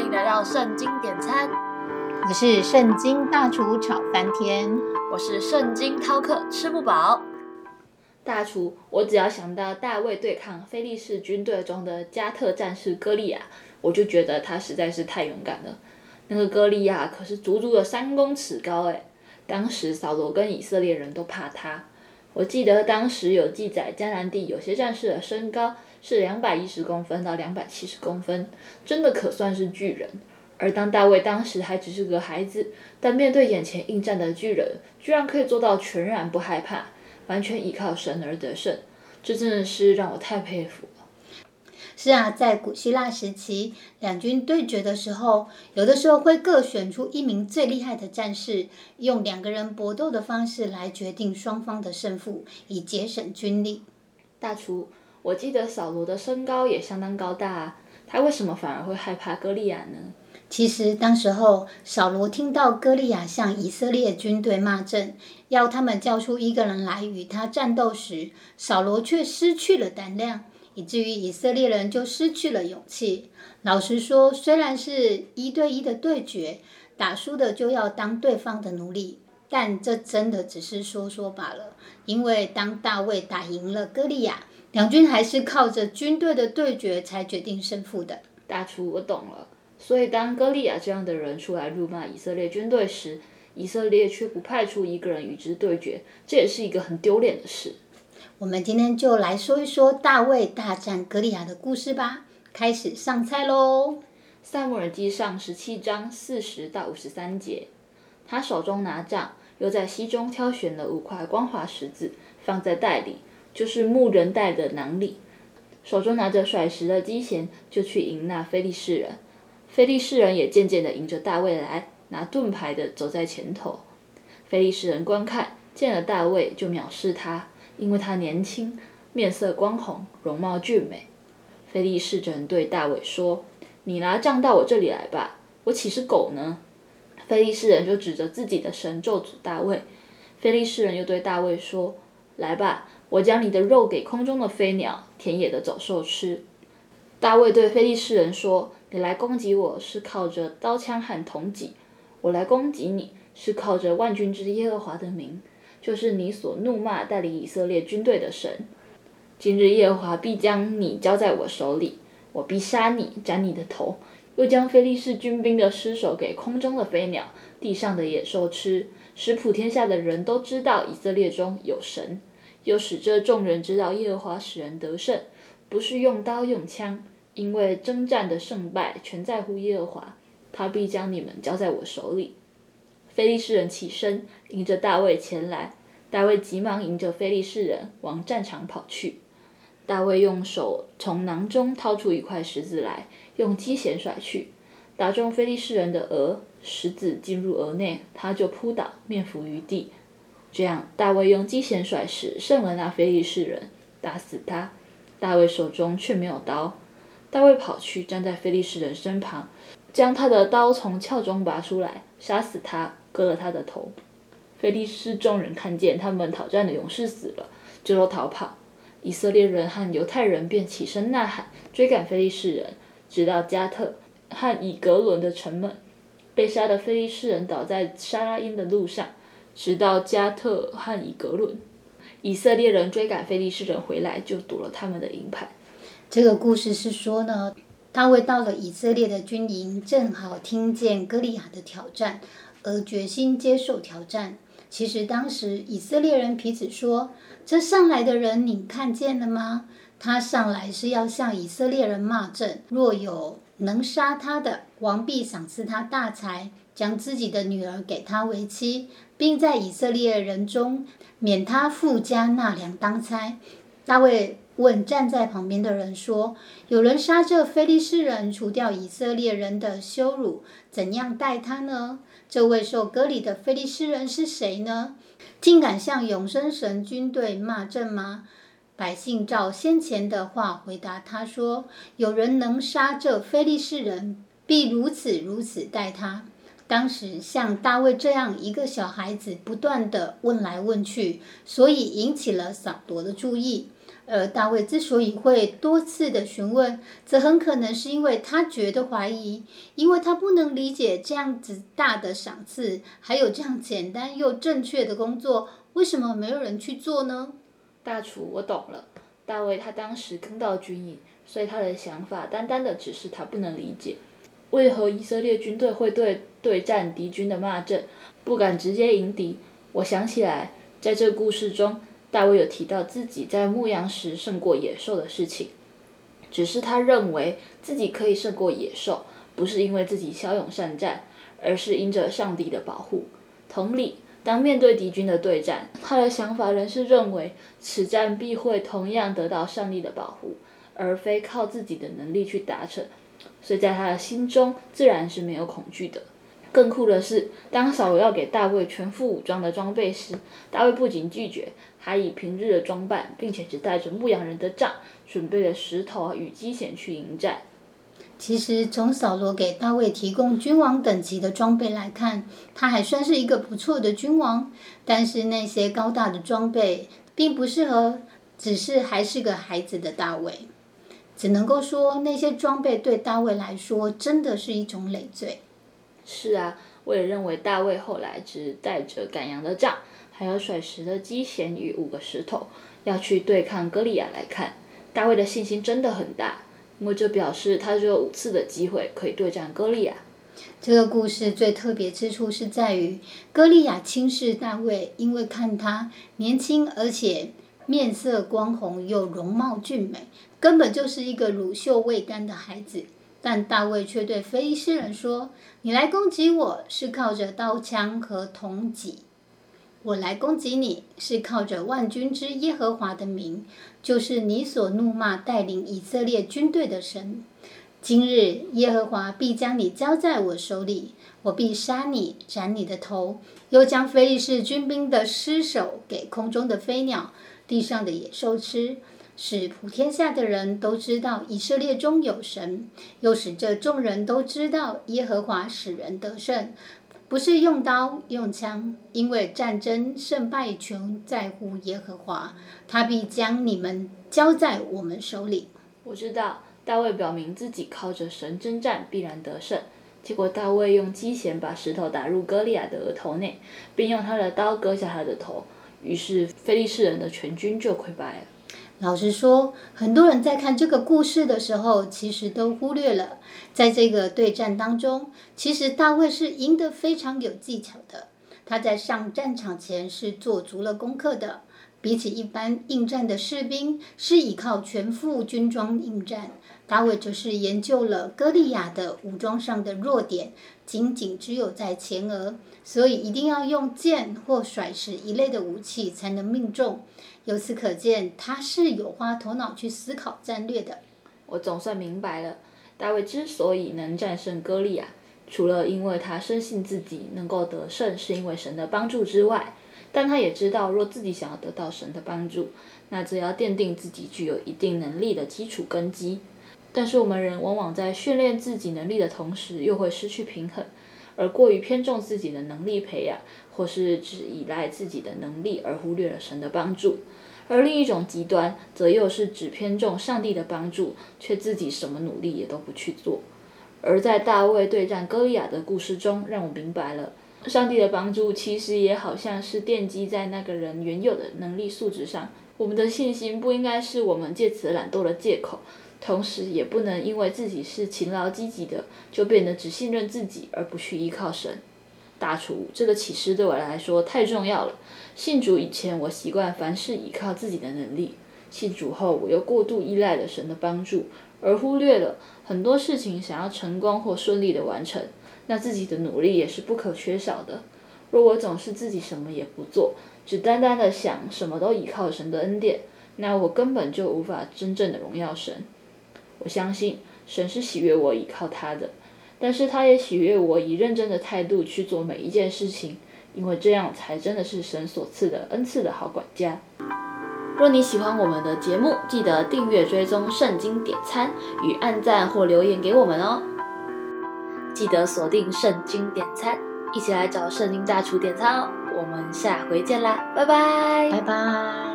欢迎来到圣经点餐，我是圣经大厨炒翻天，我是圣经饕客吃不饱。大厨，我只要想到大卫对抗菲利士军队中的加特战士歌利亚，我就觉得他实在是太勇敢了。那个歌利亚可是足足有三公尺高诶，当时扫罗跟以色列人都怕他。我记得当时有记载，迦南地有些战士的身高是两百一十公分到两百七十公分，真的可算是巨人。而当大卫当时还只是个孩子，但面对眼前应战的巨人，居然可以做到全然不害怕，完全依靠神而得胜，这真的是让我太佩服了。是啊，在古希腊时期，两军对决的时候，有的时候会各选出一名最厉害的战士，用两个人搏斗的方式来决定双方的胜负，以节省军力。大厨，我记得扫罗的身高也相当高大，他为什么反而会害怕歌利亚呢？其实，当时候扫罗听到歌利亚向以色列军队骂阵，要他们叫出一个人来与他战斗时，扫罗却失去了胆量。以至于以色列人就失去了勇气。老实说，虽然是一对一的对决，打输的就要当对方的奴隶，但这真的只是说说罢了。因为当大卫打赢了歌利亚，两军还是靠着军队的对决才决定胜负的。大厨，我懂了。所以当歌利亚这样的人出来辱骂以色列军队时，以色列却不派出一个人与之对决，这也是一个很丢脸的事。我们今天就来说一说大卫大战歌利亚的故事吧。开始上菜喽！萨姆耳记上十七章四十到五十三节，他手中拿杖，又在溪中挑选了五块光滑石子，放在袋里，就是牧人带的囊里。手中拿着甩石的机弦，就去迎那非利士人。非利士人也渐渐的迎着大卫来，拿盾牌的走在前头。非利士人观看，见了大卫，就藐视他。因为他年轻，面色光红，容貌俊美，菲利士人对大卫说：“你拿杖到我这里来吧，我岂是狗呢？”菲利士人就指着自己的神咒诅大卫。菲利士人又对大卫说：“来吧，我将你的肉给空中的飞鸟、田野的走兽吃。”大卫对菲利士人说：“你来攻击我是靠着刀枪和铜戟，我来攻击你是靠着万军之耶和华的名。”就是你所怒骂带领以色列军队的神，今日耶和华必将你交在我手里，我必杀你，斩你的头，又将非利士军兵的尸首给空中的飞鸟、地上的野兽吃，使普天下的人都知道以色列中有神，又使这众人知道耶和华使人得胜，不是用刀用枪，因为征战的胜败全在乎耶和华，他必将你们交在我手里。菲利士人起身，迎着大卫前来。大卫急忙迎着菲利士人往战场跑去。大卫用手从囊中掏出一块石子来，用机弦甩去，打中菲利士人的额，石子进入额内，他就扑倒，面伏于地。这样，大卫用机弦甩石，胜了那菲利士人，打死他。大卫手中却没有刀。大卫跑去站在菲利士人身旁，将他的刀从鞘中拔出来，杀死他。割了他的头，菲利士众人看见他们讨战的勇士死了，就都逃跑。以色列人和犹太人便起身呐喊，追赶菲利士人，直到加特和以格伦的城门。被杀的菲利士人倒在沙拉因的路上，直到加特和以格伦。以色列人追赶菲利士人回来，就夺了他们的营盘。这个故事是说呢，大卫到了以色列的军营，正好听见歌利亚的挑战。而决心接受挑战。其实当时以色列人彼此说：“这上来的人，你看见了吗？他上来是要向以色列人骂阵。若有能杀他的，王必赏赐他大财，将自己的女儿给他为妻，并在以色列人中免他富家纳粮当差。”大卫问站在旁边的人说：“有人杀这非利士人，除掉以色列人的羞辱，怎样待他呢？”这位受割礼的菲利斯人是谁呢？竟敢向永生神军队骂阵吗？百姓照先前的话回答他说：“有人能杀这菲利士人，必如此如此待他。”当时像大卫这样一个小孩子，不断的问来问去，所以引起了扫罗的注意。而大卫之所以会多次的询问，则很可能是因为他觉得怀疑，因为他不能理解这样子大的赏赐，还有这样简单又正确的工作，为什么没有人去做呢？大厨，我懂了。大卫他当时刚到军营，所以他的想法单单的只是他不能理解，为何以色列军队会对对战敌军的骂阵，不敢直接迎敌。我想起来，在这故事中。大卫有提到自己在牧羊时胜过野兽的事情，只是他认为自己可以胜过野兽，不是因为自己骁勇善战，而是因着上帝的保护。同理，当面对敌军的对战，他的想法仍是认为此战必会同样得到上帝的保护，而非靠自己的能力去达成，所以在他的心中自然是没有恐惧的。更酷的是，当扫罗要给大卫全副武装的装备时，大卫不仅拒绝，还以平日的装扮，并且只带着牧羊人的杖，准备了石头与机弦去迎战。其实，从扫罗给大卫提供君王等级的装备来看，他还算是一个不错的君王。但是那些高大的装备并不适合，只是还是个孩子的大卫。只能够说，那些装备对大卫来说真的是一种累赘。是啊，我也认为大卫后来只带着赶羊的杖，还有甩石的机弦与五个石头，要去对抗歌利亚来看，大卫的信心真的很大，因为这表示他只有五次的机会可以对战歌利亚。这个故事最特别之处是在于，歌利亚轻视大卫，因为看他年轻，而且面色光红又容貌俊美，根本就是一个乳臭未干的孩子。但大卫却对非利士人说：“你来攻击我是靠着刀枪和铜戟，我来攻击你是靠着万军之耶和华的名，就是你所怒骂带领以色列军队的神。今日耶和华必将你交在我手里，我必杀你，斩你的头，又将非利士军兵的尸首给空中的飞鸟、地上的野兽吃。”使普天下的人都知道以色列中有神，又使这众人都知道耶和华使人得胜，不是用刀用枪，因为战争胜败全在乎耶和华，他必将你们交在我们手里。我知道大卫表明自己靠着神征战必然得胜，结果大卫用机弦把石头打入歌利亚的额头内，并用他的刀割下他的头，于是非利士人的全军就溃败了。老实说，很多人在看这个故事的时候，其实都忽略了，在这个对战当中，其实大卫是赢得非常有技巧的。他在上战场前是做足了功课的，比起一般应战的士兵，是依靠全副军装应战。大卫则是研究了歌利亚的武装上的弱点，仅仅只有在前额，所以一定要用剑或甩石一类的武器才能命中。由此可见，他是有花头脑去思考战略的。我总算明白了，大卫之所以能战胜歌利亚，除了因为他深信自己能够得胜是因为神的帮助之外，但他也知道，若自己想要得到神的帮助，那则要奠定自己具有一定能力的基础根基。但是我们人往往在训练自己能力的同时，又会失去平衡，而过于偏重自己的能力培养，或是只依赖自己的能力，而忽略了神的帮助。而另一种极端，则又是只偏重上帝的帮助，却自己什么努力也都不去做。而在大卫对战歌利亚的故事中，让我明白了，上帝的帮助其实也好像是奠基在那个人原有的能力素质上。我们的信心不应该是我们借此懒惰的借口，同时也不能因为自己是勤劳积极的，就变得只信任自己而不去依靠神。大厨，这个启示对我来说太重要了。信主以前，我习惯凡事依靠自己的能力；信主后，我又过度依赖了神的帮助，而忽略了很多事情想要成功或顺利的完成，那自己的努力也是不可缺少的。若我总是自己什么也不做，只单单的想什么都依靠神的恩典，那我根本就无法真正的荣耀神。我相信神是喜悦我依靠他的。但是他也喜悦我以认真的态度去做每一件事情，因为这样才真的是神所赐的恩赐的好管家。若你喜欢我们的节目，记得订阅、追踪、圣经点餐与按赞或留言给我们哦。记得锁定圣经点餐，一起来找圣经大厨点餐哦。我们下回见啦，拜拜，拜拜。